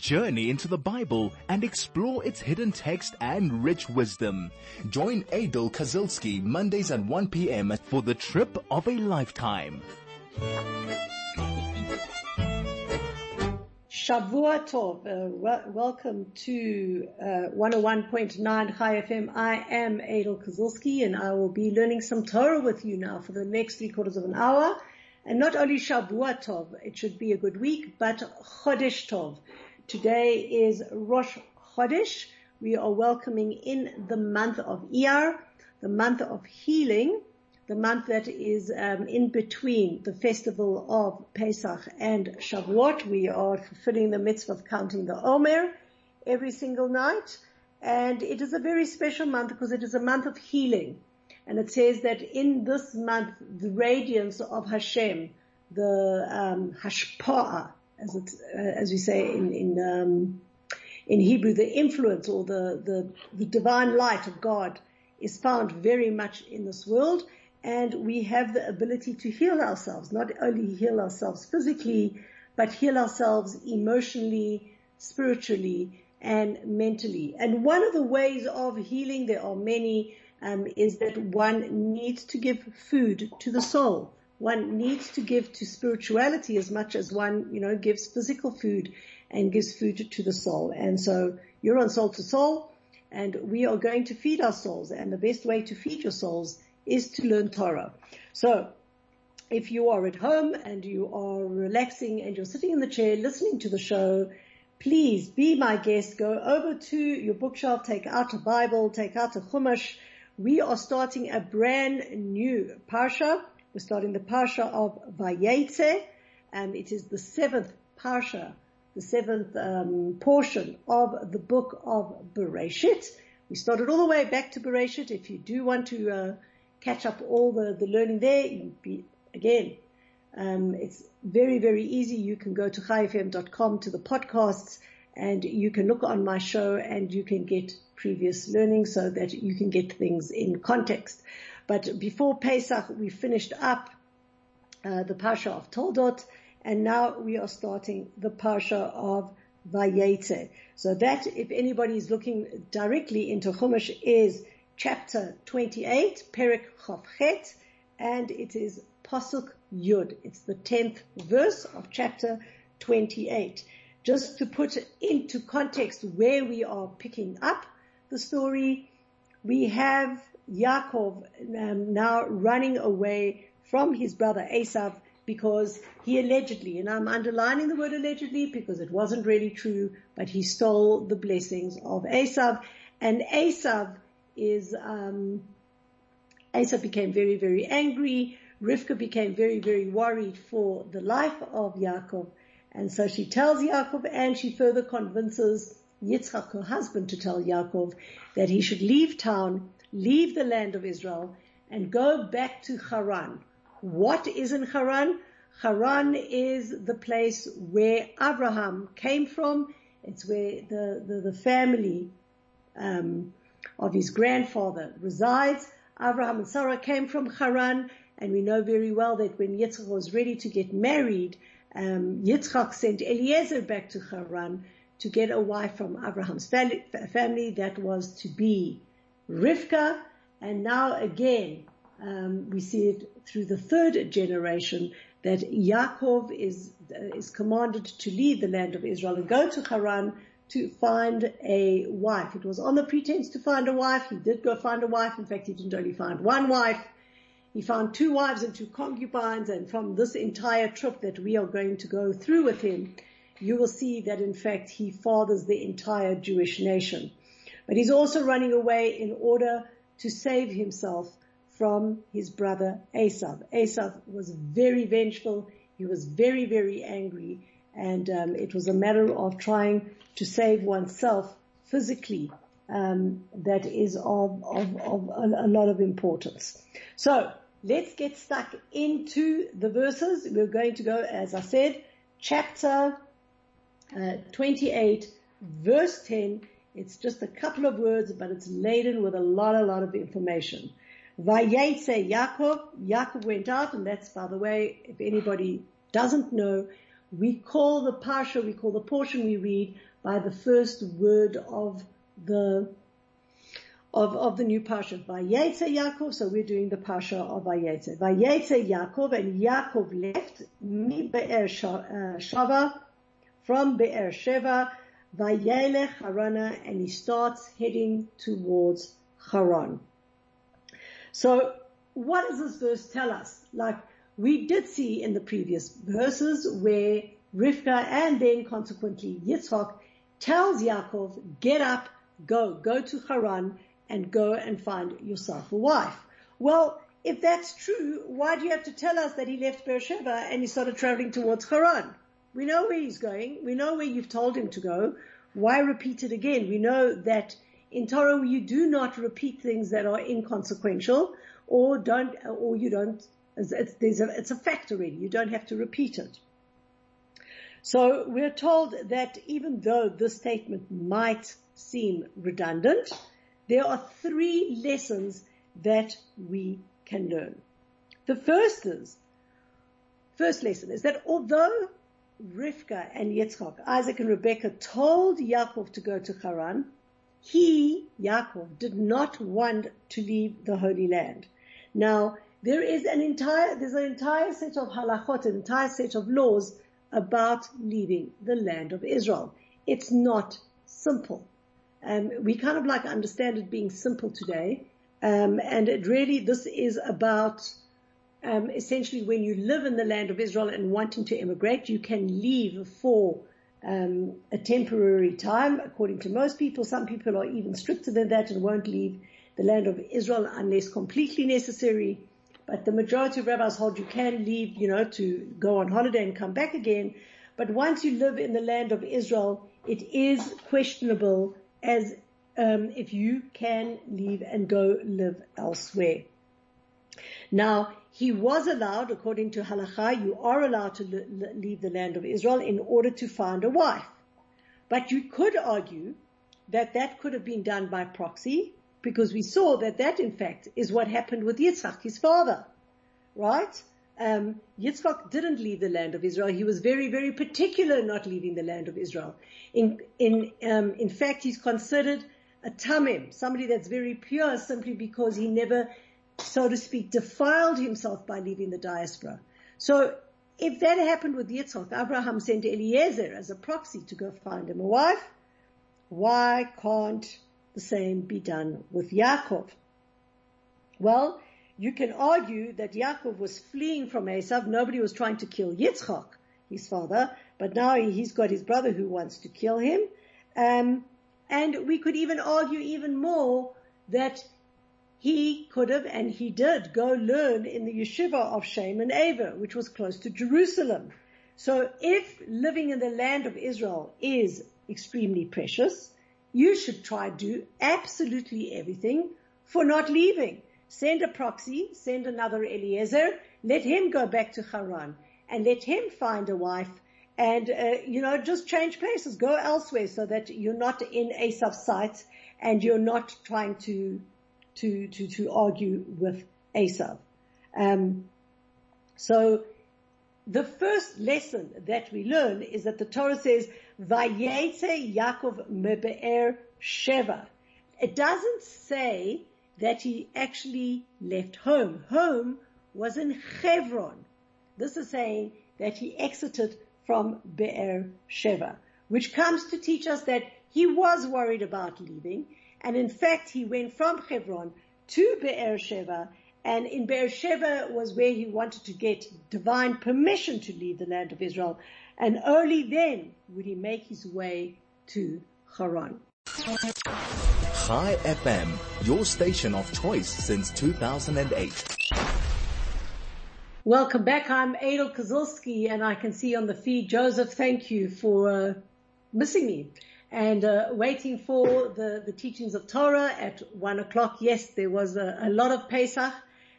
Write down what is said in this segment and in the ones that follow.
journey into the Bible and explore its hidden text and rich wisdom. Join Adel Kazilski Mondays at 1 p.m. for the trip of a lifetime. Shavua Tov, uh, welcome to uh, 101.9 Chai FM. I am Adel Kazilski and I will be learning some Torah with you now for the next three quarters of an hour. And not only Shavua Tov, it should be a good week, but Chodesh Tov. Today is Rosh Chodesh. We are welcoming in the month of Iyar, the month of healing, the month that is um, in between the festival of Pesach and Shavuot. We are fulfilling the mitzvah of counting the Omer every single night. And it is a very special month because it is a month of healing. And it says that in this month, the radiance of Hashem, the um, hashpa'ah, as uh, as we say in in, um, in Hebrew, the influence or the, the the divine light of God is found very much in this world and we have the ability to heal ourselves, not only heal ourselves physically, but heal ourselves emotionally, spiritually, and mentally. And one of the ways of healing, there are many, um, is that one needs to give food to the soul. One needs to give to spirituality as much as one, you know, gives physical food and gives food to the soul. And so you're on soul to soul and we are going to feed our souls and the best way to feed your souls is to learn Torah. So if you are at home and you are relaxing and you're sitting in the chair listening to the show, please be my guest. Go over to your bookshelf, take out a Bible, take out a Chumash. We are starting a brand new Parsha. We're starting the Parsha of Vayetze, and it is the seventh Parsha, the seventh um, portion of the book of Bereshit. We started all the way back to Bereshit. If you do want to uh, catch up all the, the learning there. Be, again, um, it's very, very easy. You can go to chaifm.com to the podcasts and you can look on my show and you can get previous learning so that you can get things in context. But before Pesach, we finished up uh, the Parsha of Toldot and now we are starting the Parsha of Vayetze. So that, if anybody is looking directly into Chumash, is chapter 28, Perek Chet, and it is Pasuk Yud. It's the 10th verse of chapter 28. Just to put into context where we are picking up the story, we have Yaakov um, now running away from his brother Esav because he allegedly, and I'm underlining the word allegedly because it wasn't really true, but he stole the blessings of Esav. And Esav is um, became very, very angry. Rivka became very, very worried for the life of Yaakov. And so she tells Yaakov and she further convinces Yitzchak, her husband, to tell Yaakov that he should leave town, leave the land of Israel and go back to Haran. What is in Haran? Haran is the place where Abraham came from. It's where the, the, the family, um, of his grandfather resides. Abraham and Sarah came from Haran, and we know very well that when Yitzchak was ready to get married, um, Yitzchak sent Eliezer back to Haran to get a wife from Abraham's family. That was to be Rivka, and now again um, we see it through the third generation that Yaakov is uh, is commanded to leave the land of Israel and go to Haran to find a wife. It was on the pretense to find a wife. He did go find a wife. In fact, he didn't only find one wife. He found two wives and two concubines. And from this entire trip that we are going to go through with him, you will see that in fact he fathers the entire Jewish nation. But he's also running away in order to save himself from his brother Esav. Esav was very vengeful. He was very, very angry and um, it was a matter of trying to save oneself physically. Um, that is of, of, of a, a, lot of importance. So let's get stuck into the verses. We're going to go, as I said, chapter uh, 28, verse 10. It's just a couple of words, but it's laden with a lot, a lot of information. Vayetze Yaakov, Yaakov went out, and that's, by the way, if anybody doesn't know, we call the parsha, we call the portion we read by the first word of the of, of the new parsha. Vayetze Yaakov, so we're doing the parsha of Vayetze. Vayetze Yaakov, and Yaakov left mi Be'er uh, Shava, from Be'er Sheva, Vayelech Harana, and he starts heading towards Haran. So what does this verse tell us? Like we did see in the previous verses where Rivka and then consequently Yitzhak tells Yaakov, get up, go, go to Haran and go and find yourself a wife. Well, if that's true, why do you have to tell us that he left Beersheba and he started traveling towards Haran? We know where he's going. We know where you've told him to go. Why repeat it again? We know that in Torah you do not repeat things that are inconsequential or don't, or you don't, it's, a, it's a fact already. You don't have to repeat it. So we're told that even though this statement might seem redundant, there are three lessons that we can learn. The first is, first lesson is that although Rivka and Yitzchak, Isaac and Rebekah told Yaakov to go to Haran, he, Yaakov, did not want to leave the Holy Land. Now, there is an entire, there's an entire set of halachot, an entire set of laws about leaving the land of Israel. It's not simple. Um, we kind of like understand it being simple today. Um, and it really, this is about um, essentially when you live in the land of Israel and wanting to immigrate, you can leave for um, a temporary time, according to most people. Some people are even stricter than that and won't leave the land of Israel unless completely necessary. But the majority of rabbis hold you can leave, you know, to go on holiday and come back again. But once you live in the land of Israel, it is questionable as um, if you can leave and go live elsewhere. Now, he was allowed, according to halacha, you are allowed to leave the land of Israel in order to find a wife. But you could argue that that could have been done by proxy, because we saw that that in fact is what happened with Yitzchak, his father, right? Um, Yitzchak didn't leave the land of Israel. He was very, very particular not leaving the land of Israel. In, in, um, in fact, he's considered a tamim, somebody that's very pure simply because he never, so to speak, defiled himself by leaving the diaspora. So if that happened with Yitzchak, Abraham sent Eliezer as a proxy to go find him a wife. Why can't the same be done with Yaakov? Well, you can argue that Yaakov was fleeing from Esav. Nobody was trying to kill Yitzchak, his father, but now he's got his brother who wants to kill him. Um, and we could even argue even more that he could have and he did go learn in the yeshiva of Shem and Ever, which was close to Jerusalem. So if living in the land of Israel is extremely precious, you should try to do absolutely everything for not leaving. Send a proxy, send another Eliezer, let him go back to Haran and let him find a wife and, uh, you know, just change places, go elsewhere so that you're not in Esav's sight and you're not trying to, to, to, to argue with Esav. Um, so the first lesson that we learn is that the Torah says, Vayetze Yaakov mebe'er Sheva. It doesn't say that he actually left home. Home was in Hebron. This is saying that he exited from Be'er Sheva, which comes to teach us that he was worried about leaving. And in fact, he went from Hebron to Be'er Sheva and in Beersheba was where he wanted to get divine permission to leave the land of Israel. And only then would he make his way to Haran. Chai FM, your station of choice since 2008. Welcome back. I'm Adel Kozilski and I can see on the feed, Joseph, thank you for uh, missing me and uh, waiting for the, the teachings of Torah at one o'clock. Yes, there was a, a lot of Pesach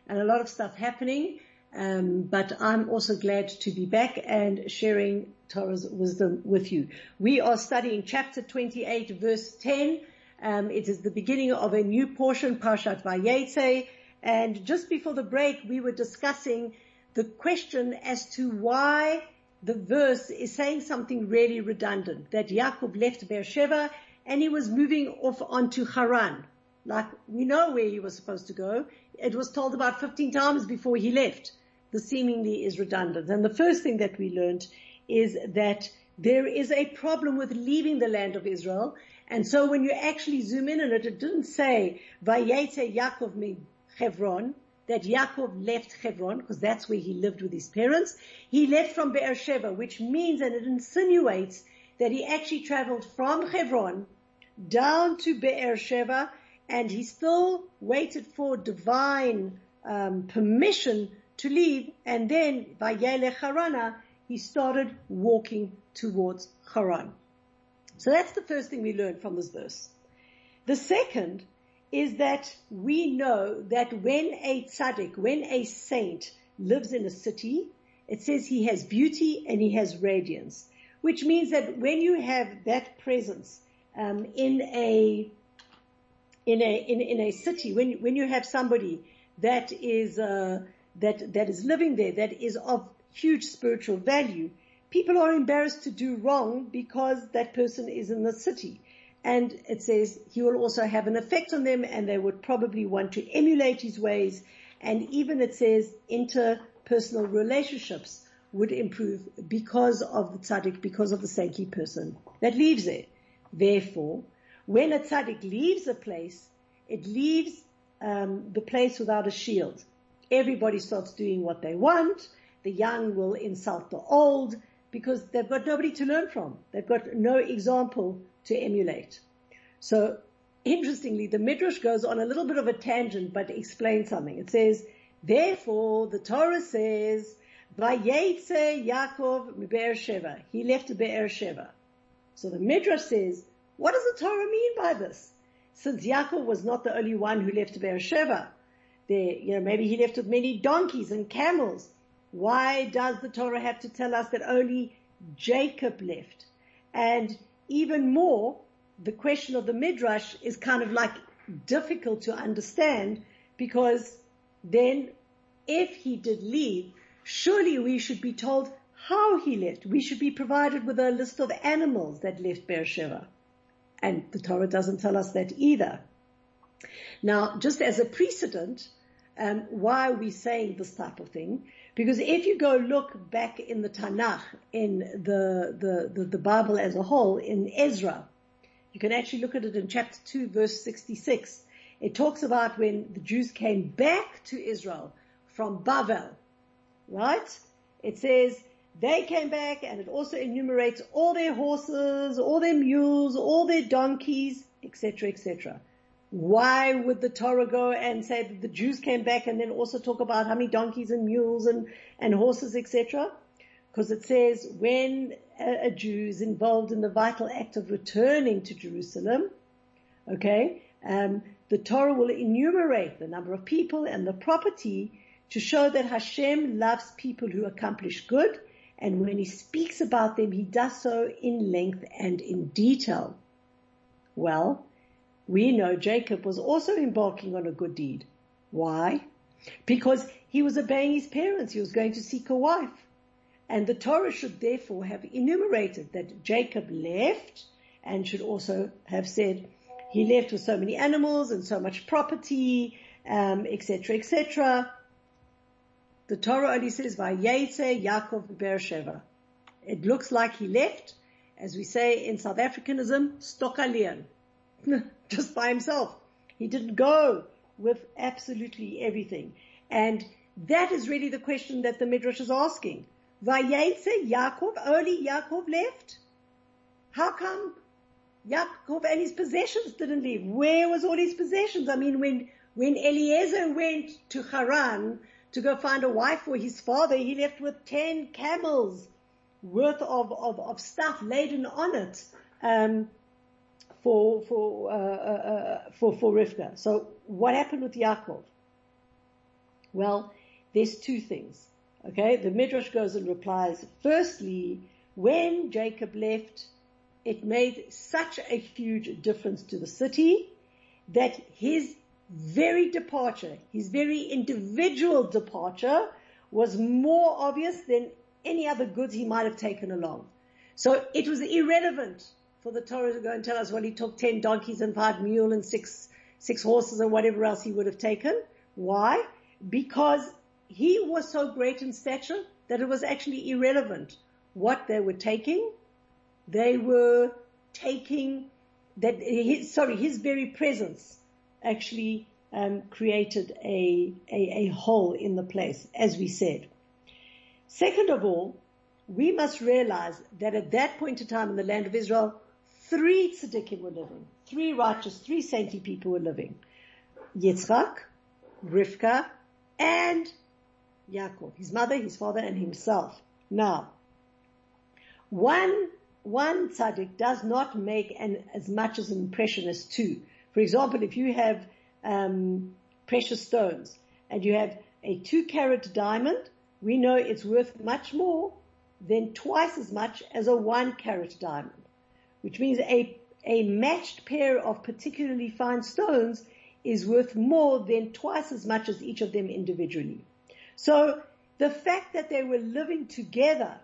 and a lot of stuff happening. Um, but I'm also glad to be back and sharing Torah's wisdom with you. We are studying chapter 28 verse 10. Um, it is the beginning of a new portion, Parshat Vayetze. And just before the break, we were discussing the question as to why the verse is saying something really redundant, that Yaakov left Beersheba and he was moving off onto Haran. Like, we know where he was supposed to go. It was told about 15 times before he left. The seemingly is redundant. And the first thing that we learned is that there is a problem with leaving the land of Israel. And so when you actually zoom in on it, it didn't say, Vayetze Yaakov mi Hebron, that Yaakov left Hebron, because that's where he lived with his parents. He left from Beersheba, which means, and it insinuates that he actually traveled from Hebron down to Beersheba, and he still waited for divine um, permission to leave, and then by Vayele Harana, he started walking towards Haran. So that's the first thing we learn from this verse. The second is that we know that when a tzaddik, when a saint lives in a city, it says he has beauty and he has radiance, which means that when you have that presence um, in a in a in, in a city, when when you have somebody that is uh, that that is living there, that is of huge spiritual value, people are embarrassed to do wrong because that person is in the city. And it says he will also have an effect on them and they would probably want to emulate his ways. And even it says interpersonal relationships would improve because of the tzaddik, because of the saintly person that leaves there. Therefore, when a tzaddik leaves a place, it leaves um, the place without a shield. Everybody starts doing what they want. The young will insult the old because they've got nobody to learn from. They've got no example to emulate. So interestingly, the Midrash goes on a little bit of a tangent, but explains something. It says, therefore, the Torah says, Vayetze Yaakov Be'er Sheva. He left Be'er Sheva. So the Midrash says, what does the Torah mean by this? Since Yaakov was not the only one who left Be'er Sheva, there, you know, maybe he left with many donkeys and camels. Why does the Torah have to tell us that only Jacob left? And even more, the question of the Midrash is kind of like difficult to understand because then if he did leave, surely we should be told how he left. We should be provided with a list of animals that left Beersheba. And the Torah doesn't tell us that either. Now, just as a precedent, um, why are we saying this type of thing? Because if you go look back in the Tanakh, in the, the, the, the Bible as a whole, in Ezra, you can actually look at it in chapter 2 verse 66. It talks about when the Jews came back to Israel from Bavel, right? It says they came back and it also enumerates all their horses, all their mules, all their donkeys, etc., etc. Why would the Torah go and say that the Jews came back and then also talk about how many donkeys and mules and, and horses, etc.? Because it says when a, a Jew is involved in the vital act of returning to Jerusalem, okay, um, the Torah will enumerate the number of people and the property to show that Hashem loves people who accomplish good, and when he speaks about them, he does so in length and in detail. Well, we know Jacob was also embarking on a good deed. Why? Because he was obeying his parents. He was going to seek a wife. And the Torah should therefore have enumerated that Jacob left and should also have said he left with so many animals and so much property, um, etc., etc. The Torah only says, "Vayetze Yaakov Beersheba." It looks like he left, as we say in South Africanism, stokalleen. just by himself. He didn't go with absolutely everything. And that is really the question that the Midrash is asking. Vayetze Yaakov, only Yaakov left? How come Yaakov and his possessions didn't leave? Where was all his possessions? I mean, when, when Eliezer went to Haran to go find a wife for his father, he left with 10 camels worth of, of, of stuff laden on it. Um, for for uh, uh, uh, for for Rivka. So what happened with Yaakov? Well, there's two things. Okay, the Midrash goes and replies. Firstly, when Jacob left, it made such a huge difference to the city that his very departure, his very individual departure, was more obvious than any other goods he might have taken along. So it was irrelevant for the Torah to go and tell us, well, he took 10 donkeys and five mule and six, six horses and whatever else he would have taken. Why? Because he was so great in stature that it was actually irrelevant what they were taking. They were taking that his, sorry, his very presence actually um, created a, a, a hole in the place, as we said. Second of all, we must realize that at that point in time in the land of Israel, three tzaddikim were living, three righteous, three saintly people were living. Yitzchak, Rivka, and Yaakov, his mother, his father, and himself. Now, one, one tzaddik does not make an, as much as an impression as two. For example, if you have um, precious stones and you have a two carat diamond, we know it's worth much more than twice as much as a one carat diamond, which means a, a matched pair of particularly fine stones is worth more than twice as much as each of them individually. So the fact that they were living together,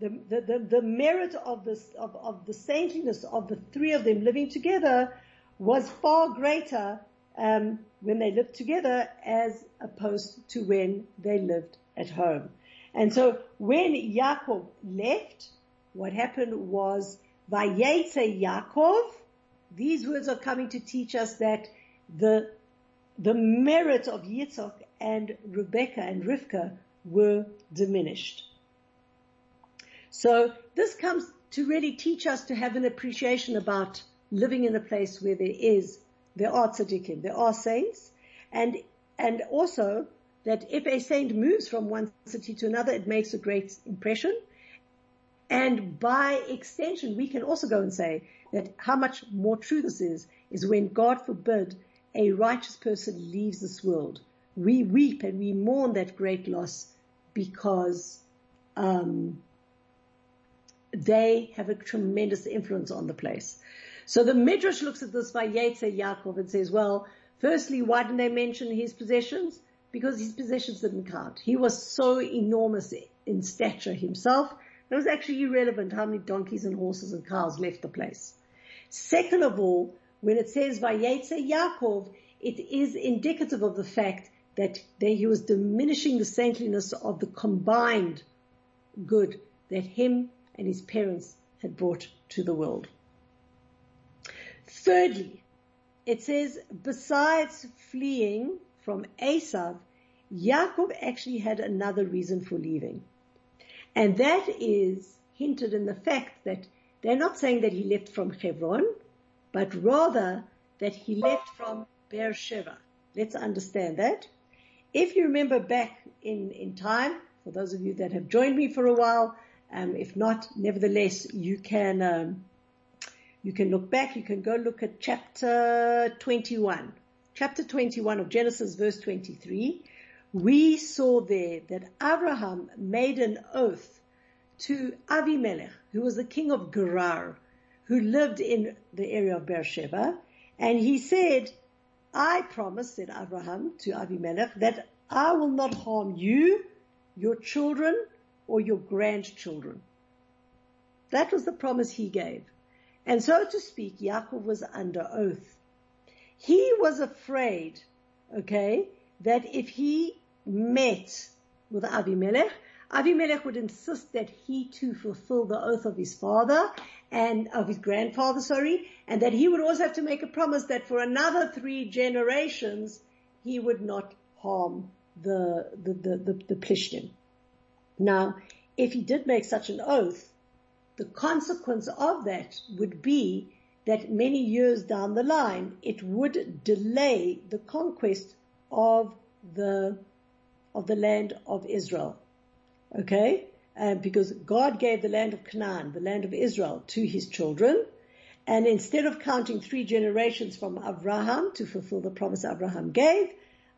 the, the, the, the merit of this, of, of the saintliness of the three of them living together was far greater um, when they lived together as opposed to when they lived at home. And so when Yaakov left, what happened was Vayetze Yaakov. These words are coming to teach us that the the merit of Yitzhak and Rebecca and Rivka were diminished. So this comes to really teach us to have an appreciation about living in a place where there is, there are tzaddikim, there are saints, and, and also that if a saint moves from one city to another, it makes a great impression. And by extension, we can also go and say that how much more true this is, is when God forbid a righteous person leaves this world. We weep and we mourn that great loss because um, they have a tremendous influence on the place. So the Midrash looks at this Vayetze Yaakov and says, well, firstly, why didn't they mention his possessions? because his possessions didn't count. He was so enormous in stature himself. It was actually irrelevant how many donkeys and horses and cows left the place. Second of all, when it says Vayetze Yaakov, it is indicative of the fact that he was diminishing the saintliness of the combined good that him and his parents had brought to the world. Thirdly, it says, besides fleeing from Esav, Yaakov actually had another reason for leaving. And that is hinted in the fact that they're not saying that he left from Hebron, but rather that he left from Beersheba. Let's understand that. If you remember back in, in time, for those of you that have joined me for a while, um, if not, nevertheless, you can um, you can look back. You can go look at chapter 21 chapter 21 of Genesis verse 23, we saw there that Abraham made an oath to Avimelech, who was the king of Gerar, who lived in the area of Beersheba, and he said, I promise, said Abraham to Avimelech, that I will not harm you, your children, or your grandchildren. That was the promise he gave. And so to speak, Yaakov was under oath. He was afraid, okay, that if he met with Avimelech, Avimelech would insist that he too fulfill the oath of his father and of his grandfather, sorry, and that he would also have to make a promise that for another three generations he would not harm the the the the, the Plishtim. Now, if he did make such an oath, the consequence of that would be that many years down the line, it would delay the conquest of the, of the land of Israel. Okay? Um, because God gave the land of Canaan, the land of Israel, to his children. And instead of counting three generations from Abraham to fulfill the promise Abraham gave,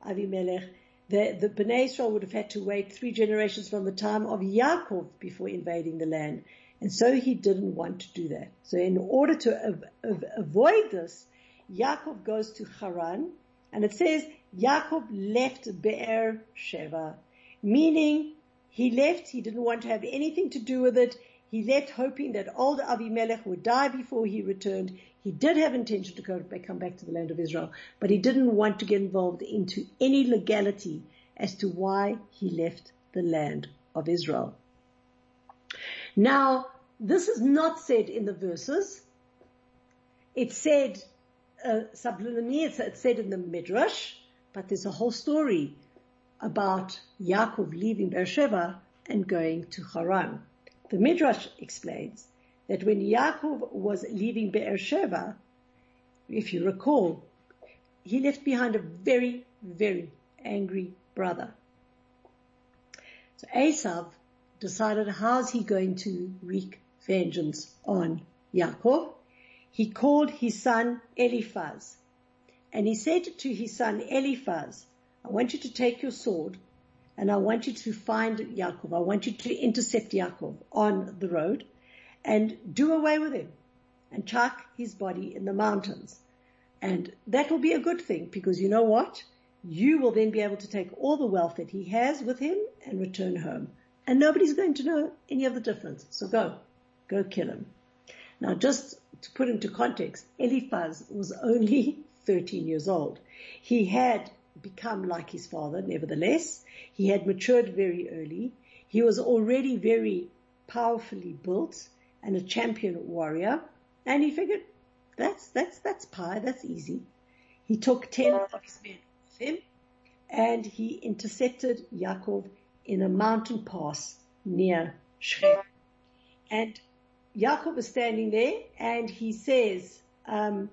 Avimelech, the, the Bnei Israel would have had to wait three generations from the time of Yaakov before invading the land. And so he didn't want to do that. So in order to av- av- avoid this, Yaakov goes to Haran, and it says Yaakov left Be'er Sheva, meaning he left. He didn't want to have anything to do with it. He left hoping that old Abimelech would die before he returned. He did have intention to go back, come back to the land of Israel, but he didn't want to get involved into any legality as to why he left the land of Israel. Now, this is not said in the verses. It's said uh, subliminally, it's, it's said in the Midrash, but there's a whole story about Yaakov leaving Beersheba and going to Haran. The Midrash explains that when Yaakov was leaving Beersheba, if you recall, he left behind a very, very angry brother. So Esav decided how's he going to wreak vengeance on Yaakov. He called his son Eliphaz and he said to his son Eliphaz, I want you to take your sword and I want you to find Yaakov. I want you to intercept Yaakov on the road and do away with him and chuck his body in the mountains. And that will be a good thing because you know what? You will then be able to take all the wealth that he has with him and return home. And nobody's going to know any of the difference. So go, go kill him. Now just to put into context, Eliphaz was only 13 years old. He had become like his father, nevertheless. He had matured very early. He was already very powerfully built and a champion warrior. And he figured, that's, that's, that's pie, that's easy. He took 10 of his men with him and he intercepted Yaakov in a mountain pass near Shechem. And Yaakov is standing there and he says, um,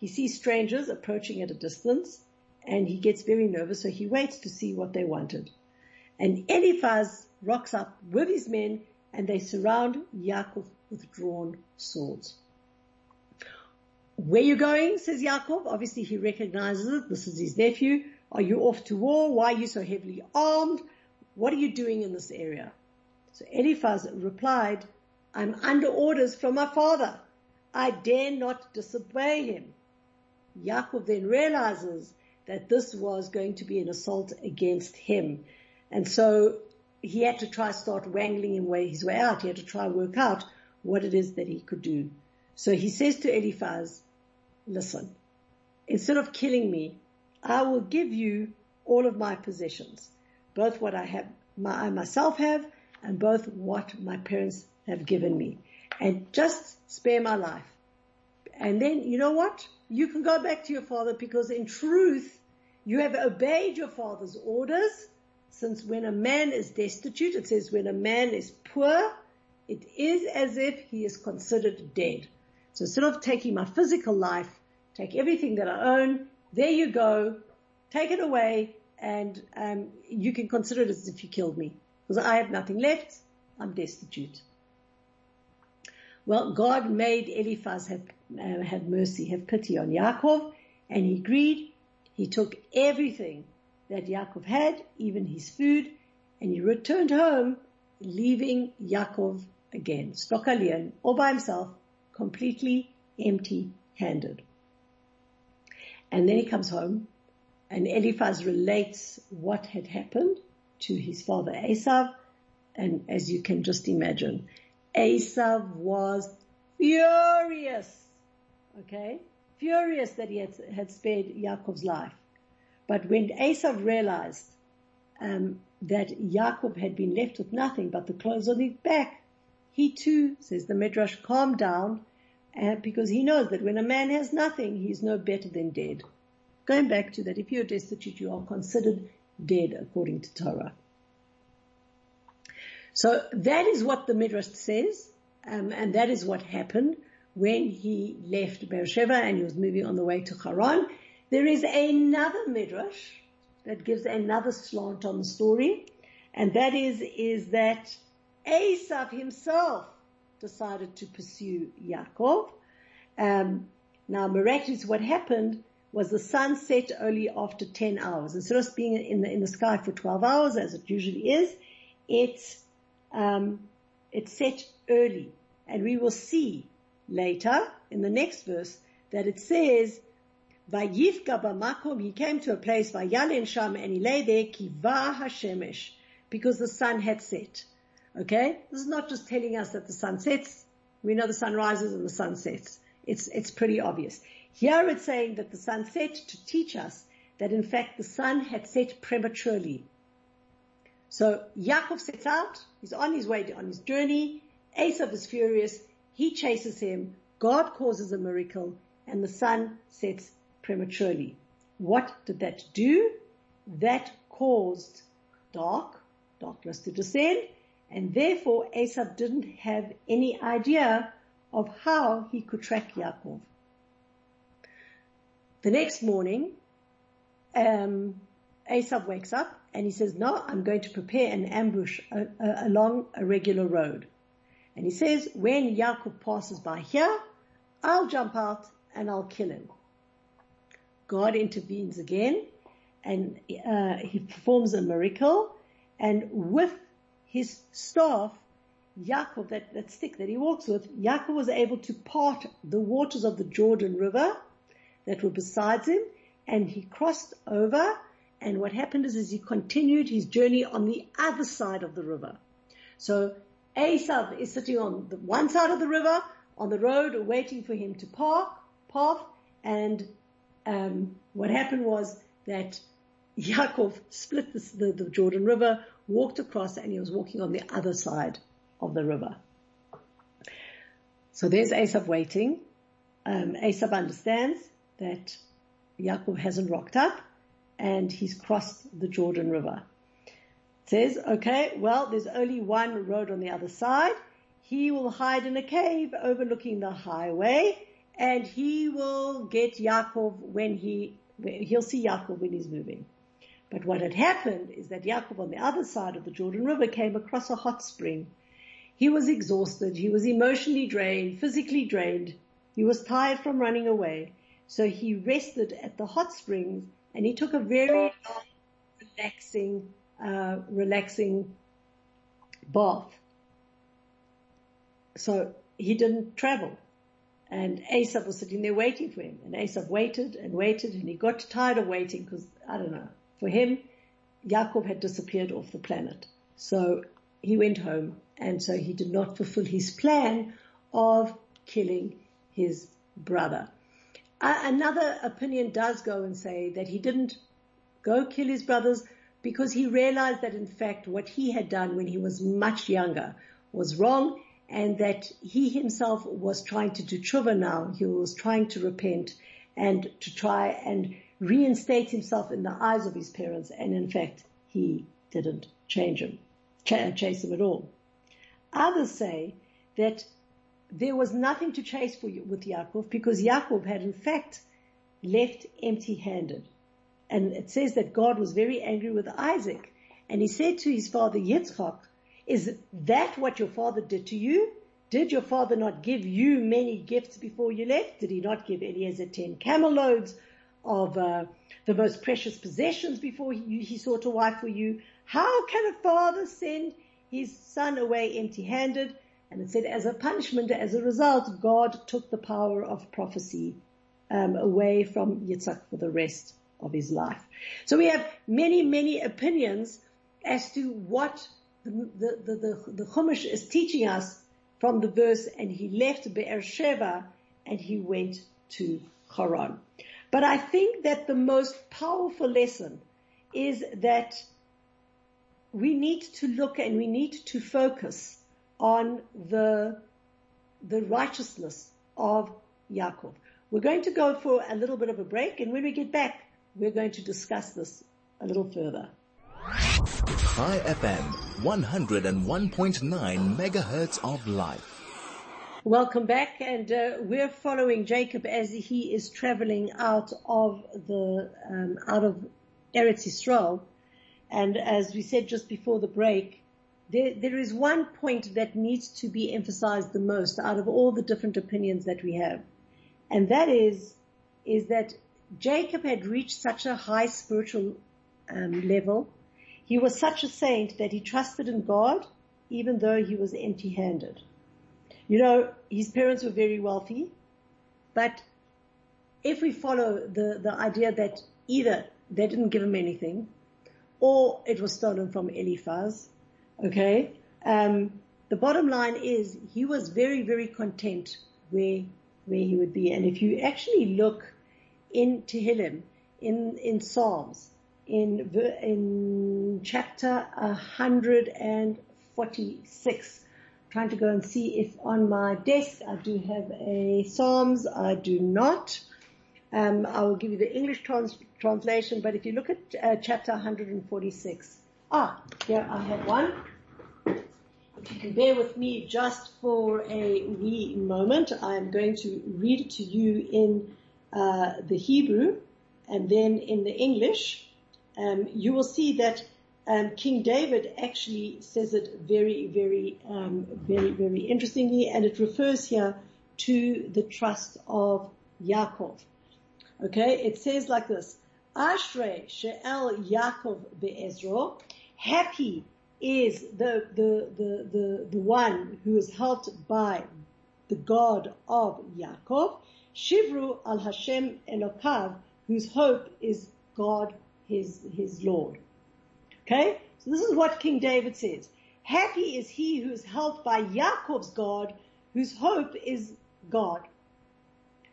he sees strangers approaching at a distance and he gets very nervous, so he waits to see what they wanted. And Eliphaz rocks up with his men and they surround Yaakov with drawn swords. Where you going? says Yaakov. Obviously he recognizes it. This is his nephew. Are you off to war? Why are you so heavily armed? What are you doing in this area? So Eliphaz replied, I'm under orders from my father. I dare not disobey him. Yaakov then realizes that this was going to be an assault against him. And so he had to try start wangling his way out. He had to try work out what it is that he could do. So he says to Eliphaz, listen, instead of killing me, I will give you all of my possessions, both what I have, my, I myself have, and both what my parents have given me, and just spare my life. And then, you know what? You can go back to your father because in truth, you have obeyed your father's orders, since when a man is destitute, it says when a man is poor, it is as if he is considered dead. So instead of taking my physical life, take everything that I own, there you go, take it away, and um, you can consider it as if you killed me. Because I have nothing left, I'm destitute. Well, God made Eliphaz have, uh, have mercy, have pity on Yaakov, and he agreed he took everything that Yaakov had, even his food, and he returned home, leaving Yaakov again, Stokalleen, all by himself, completely empty handed. And then he comes home and Eliphaz relates what had happened to his father Esav. And as you can just imagine, Esav was furious. Okay furious that he had, had spared Yaakov's life. But when Esav realized um, that Yaakov had been left with nothing but the clothes on his back, he too, says the Midrash, calmed down uh, because he knows that when a man has nothing, he's no better than dead. Going back to that, if you're destitute, you are considered dead according to Torah. So that is what the Midrash says, um, and that is what happened when he left Beersheba and he was moving on the way to Haran. There is another midrash that gives another slant on the story, and that is, is that Esav himself decided to pursue Yaakov. Um, now, miraculously, what happened was the sun set only after 10 hours. Instead of being in the, in the sky for 12 hours, as it usually is, it, um, it set early. And we will see later in the next verse that it says, Vayifka b'makom, he came to a place, Vayalen sham, and he lay there, kiva hashemesh, because the sun had set. Okay? This is not just telling us that the sun sets. We know the sun rises and the sun sets. It's, it's pretty obvious. Here it's saying that the sun set to teach us that in fact the sun had set prematurely. So Yaakov sets out, he's on his way on his journey, Esav is furious, he chases him, God causes a miracle, and the sun sets prematurely. What did that do? That caused dark, darkness to descend, and therefore Esav didn't have any idea of how he could track Yaakov. The next morning, um, Esav wakes up and he says, no, I'm going to prepare an ambush along a regular road. And he says, when Yaakov passes by here, I'll jump out and I'll kill him. God intervenes again and uh, he performs a miracle and with his staff, Yaakov, that, that stick that he walks with, Yaakov was able to part the waters of the Jordan River that were beside him and he crossed over and what happened is, is he continued his journey on the other side of the river. So Esav is sitting on the one side of the river, on the road, waiting for him to park, path, and um, what happened was that Yaakov split the, the, the Jordan River, walked across, and he was walking on the other side of the river. So there's Esav waiting. Um, understands that Yaakov hasn't rocked up and he's crossed the Jordan River. It says, okay, well, there's only one road on the other side. He will hide in a cave overlooking the highway and he will get Yaakov when he, he'll see Yaakov when he's moving. But what had happened is that Yaakov on the other side of the Jordan River came across a hot spring. He was exhausted. He was emotionally drained, physically drained. He was tired from running away. So he rested at the hot springs and he took a very long, relaxing, uh, relaxing bath. So he didn't travel. And Esav was sitting there waiting for him. And Esav waited and waited and he got tired of waiting because, I don't know, for him, Yaakov had disappeared off the planet. So he went home and so he did not fulfill his plan of killing his brother. Another opinion does go and say that he didn't go kill his brothers because he realized that in fact what he had done when he was much younger was wrong and that he himself was trying to do tshuva now. He was trying to repent and to try and reinstate himself in the eyes of his parents. And in fact, he didn't change him, chase him at all. Others say that there was nothing to chase for you with Yaakov because Yaakov had in fact left empty-handed. And it says that God was very angry with Isaac. And he said to his father Yitzchak, is that what your father did to you? Did your father not give you many gifts before you left? Did he not give Eliezer ten camel loads of uh, the most precious possessions before he, he sought a wife for you? How can a father send his son away empty-handed? And it said, as a punishment, as a result, God took the power of prophecy um, away from Yitzhak for the rest of his life. So we have many, many opinions as to what the, the, the, the, the Chumash is teaching us from the verse, and he left Be'er Sheva and he went to Haran. But I think that the most powerful lesson is that we need to look and we need to focus on the, the righteousness of Yaakov. We're going to go for a little bit of a break and when we get back, we're going to discuss this a little further. Chai FM, 101.9 megahertz of life. Welcome back, and uh, we're following Jacob as he is traveling out of the um, out of Eretz Yisrael, and as we said just before the break, there, there is one point that needs to be emphasized the most out of all the different opinions that we have. And that is, is that Jacob had reached such a high spiritual um, level. He was such a saint that he trusted in God even though he was empty handed. You know, his parents were very wealthy, but if we follow the, the idea that either they didn't give him anything or it was stolen from Eliphaz. Okay. Um, the bottom line is he was very, very content where, where he would be. And if you actually look in Tehillim, in, in Psalms, in, in chapter 146, trying to go and see if on my desk I do have a Psalms. I do not. Um, I will give you the English trans- translation, but if you look at uh, chapter 146, ah, here I have one. If you can bear with me just for a wee moment, I'm going to read it to you in uh, the Hebrew and then in the English. Um, you will see that um, King David actually says it very, very, um, very, very interestingly, and it refers here to the trust of Yaakov. Okay, it says like this: Ashrei she'el Yaakov be'ezro. Happy is the, the, the, the, the one who is helped by the God of Yaakov. Shivru al Hashem Elokav, whose hope is God, his, his Lord. Okay? So this is what King David says. Happy is he who is helped by Yaakov's God, whose hope is God.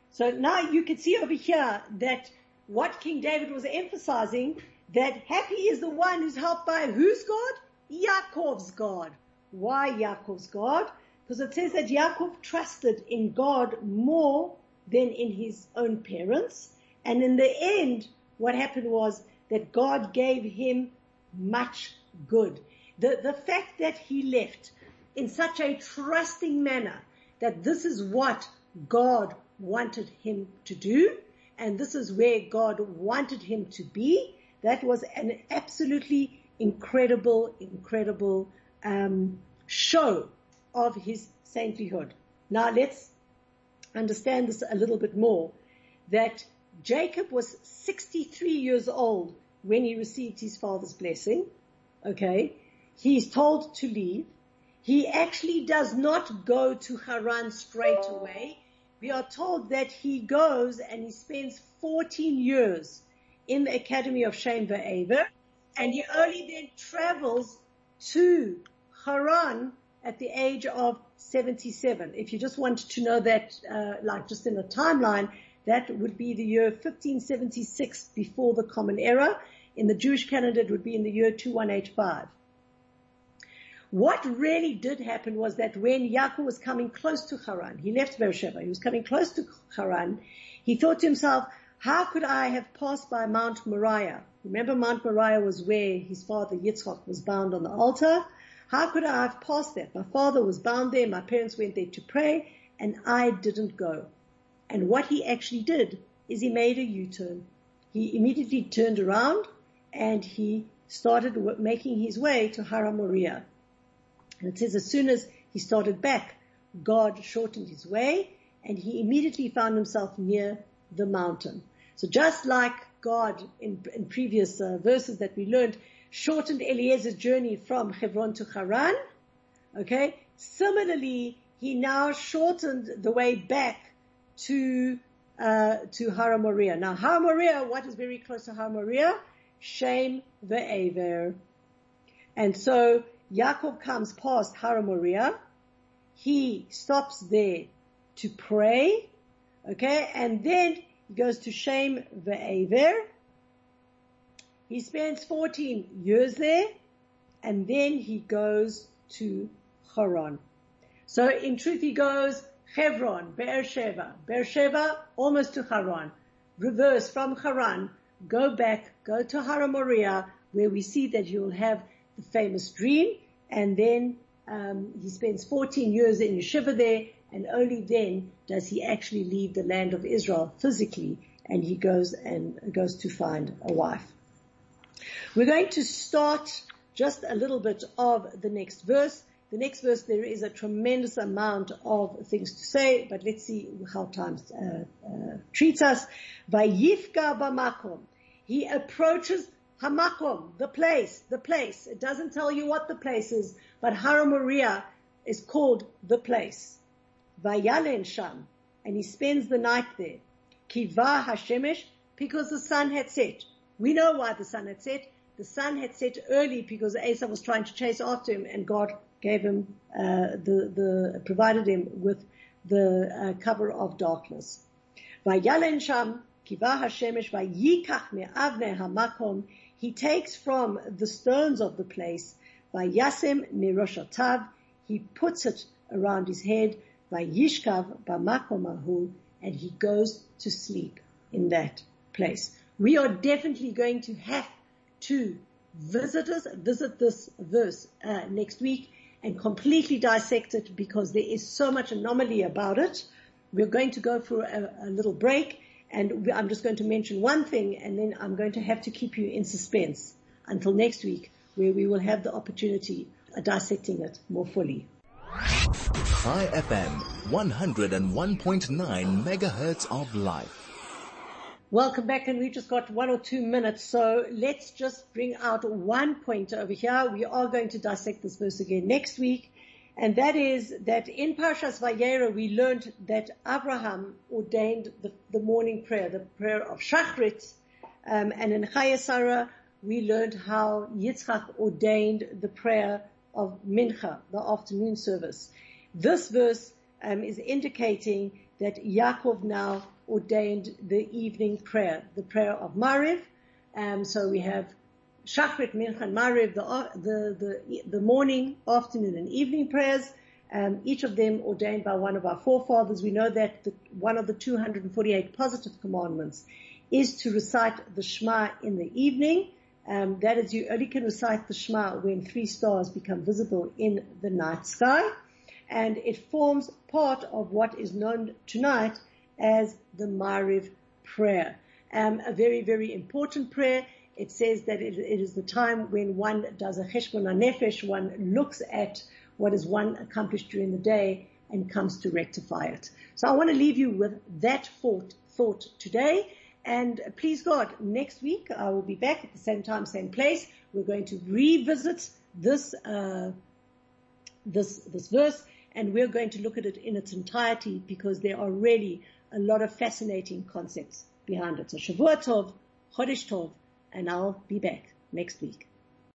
So now you can see over here that what King David was emphasizing, that happy is the one who's helped by whose God? Yaakov's God. Why Yaakov's God? Because it says that Yaakov trusted in God more than in his own parents. And in the end, what happened was that God gave him much good. The, the fact that he left in such a trusting manner that this is what God wanted him to do and this is where God wanted him to be, that was an absolutely incredible, incredible um, show of his saintlyhood. Now let's understand this a little bit more. That Jacob was 63 years old when he received his father's blessing. Okay. He's told to leave. He actually does not go to Haran straight away. We are told that he goes and he spends 14 years in the Academy of Shem Ve'aver and he only then travels to Haran at the age of 77. If you just want to know that, uh, like just in a timeline, that would be the year 1576 before the Common Era. In the Jewish calendar, it would be in the year 2185. What really did happen was that when Yaakov was coming close to Haran, he left Beersheba, he was coming close to Haran, he thought to himself, how could I have passed by Mount Moriah? Remember Mount Moriah was where his father Yitzchak was bound on the altar? How could I have passed that? My father was bound there, my parents went there to pray, and I didn't go. And what he actually did is he made a U-turn. He immediately turned around and he started making his way to Har HaMoriah. And it says as soon as he started back, God shortened his way and he immediately found himself near the mountain. So just like God in, in previous uh, verses that we learned shortened Eliezer's journey from Hebron to Haran, okay, similarly, he now shortened the way back to uh, to Har HaMoriah. Now, Har HaMoriah, what is very close to Har HaMoriah? Shem ve'aver. And so Yaakov comes past Har HaMoriah. He stops there to pray. Okay. And then he goes to Shem ve'aver. He spends 14 years there. And then he goes to Haran. So in truth, he goes Hebron, Beersheba, Beersheba, almost to Haran. Reverse from Haran, go back, go to Har HaMoriah, where we see that you'll have the famous dream, and then um, he spends 14 years in yeshiva there, and only then does he actually leave the land of Israel physically, and he goes and goes to find a wife. We're going to start just a little bit of the next verse. The next verse, there is a tremendous amount of things to say, but let's see how time uh, uh, treats us. Vayifka b'makom. He approaches hamakom, the place, the place. It doesn't tell you what the place is, but Har HaMoriah is called the place. Vayalen sham, and he spends the night there. Kiva hashemesh, because the sun had set. We know why the sun had set, The sun had set early because Esau was trying to chase after him and God gave him, uh, the, the, provided him with the uh, cover of darkness. Vayalen sham kivah hashemesh vayikach me'avne hamakom. He takes from the stones of the place, vayasem miroshotav. He puts it around his head, vayishkav b'makom and he goes to sleep in that place. We are definitely going to have to visit us, visit this verse uh, next week and completely dissect it because there is so much anomaly about it. We're going to go for a, a little break and I'm just going to mention one thing and then I'm going to have to keep you in suspense until next week where we will have the opportunity of dissecting it more fully. Chai FM 101.9 megahertz of life. Welcome back and we just got one or two minutes. So let's just bring out one point over here. We are going to dissect this verse again next week. And that is that in Parshas Vayera we learned that Abraham ordained the, the morning prayer, the prayer of Shachrit. Um, and in Chayei Sarah we learned how Yitzchak ordained the prayer of Mincha, the afternoon service. This verse um, is indicating that Yaakov now ordained the evening prayer, the prayer of Mariv. Um, so we have Shachrit, Mincha, and Mariv, the, the, the, the, morning, afternoon, and evening prayers. Um, each of them ordained by one of our forefathers. We know that the, one of the 248 positive commandments is to recite the Shema in the evening. Um, that is, you only can recite the Shema when three stars become visible in the night sky, and it forms part of what is known tonight as the Mariv prayer. Um, a very, very important prayer. It says that it, it is the time when one does a cheshbon nefesh, one looks at what is one accomplished during the day and comes to rectify it. So I want to leave you with that thought, thought today. And please God, next week I will be back at the same time, same place. We're going to revisit this, uh, this, this verse and we're going to look at it in its entirety because there are really a lot of fascinating concepts behind it. So Shavua Tov, Chodesh Tov, and I'll be back next week.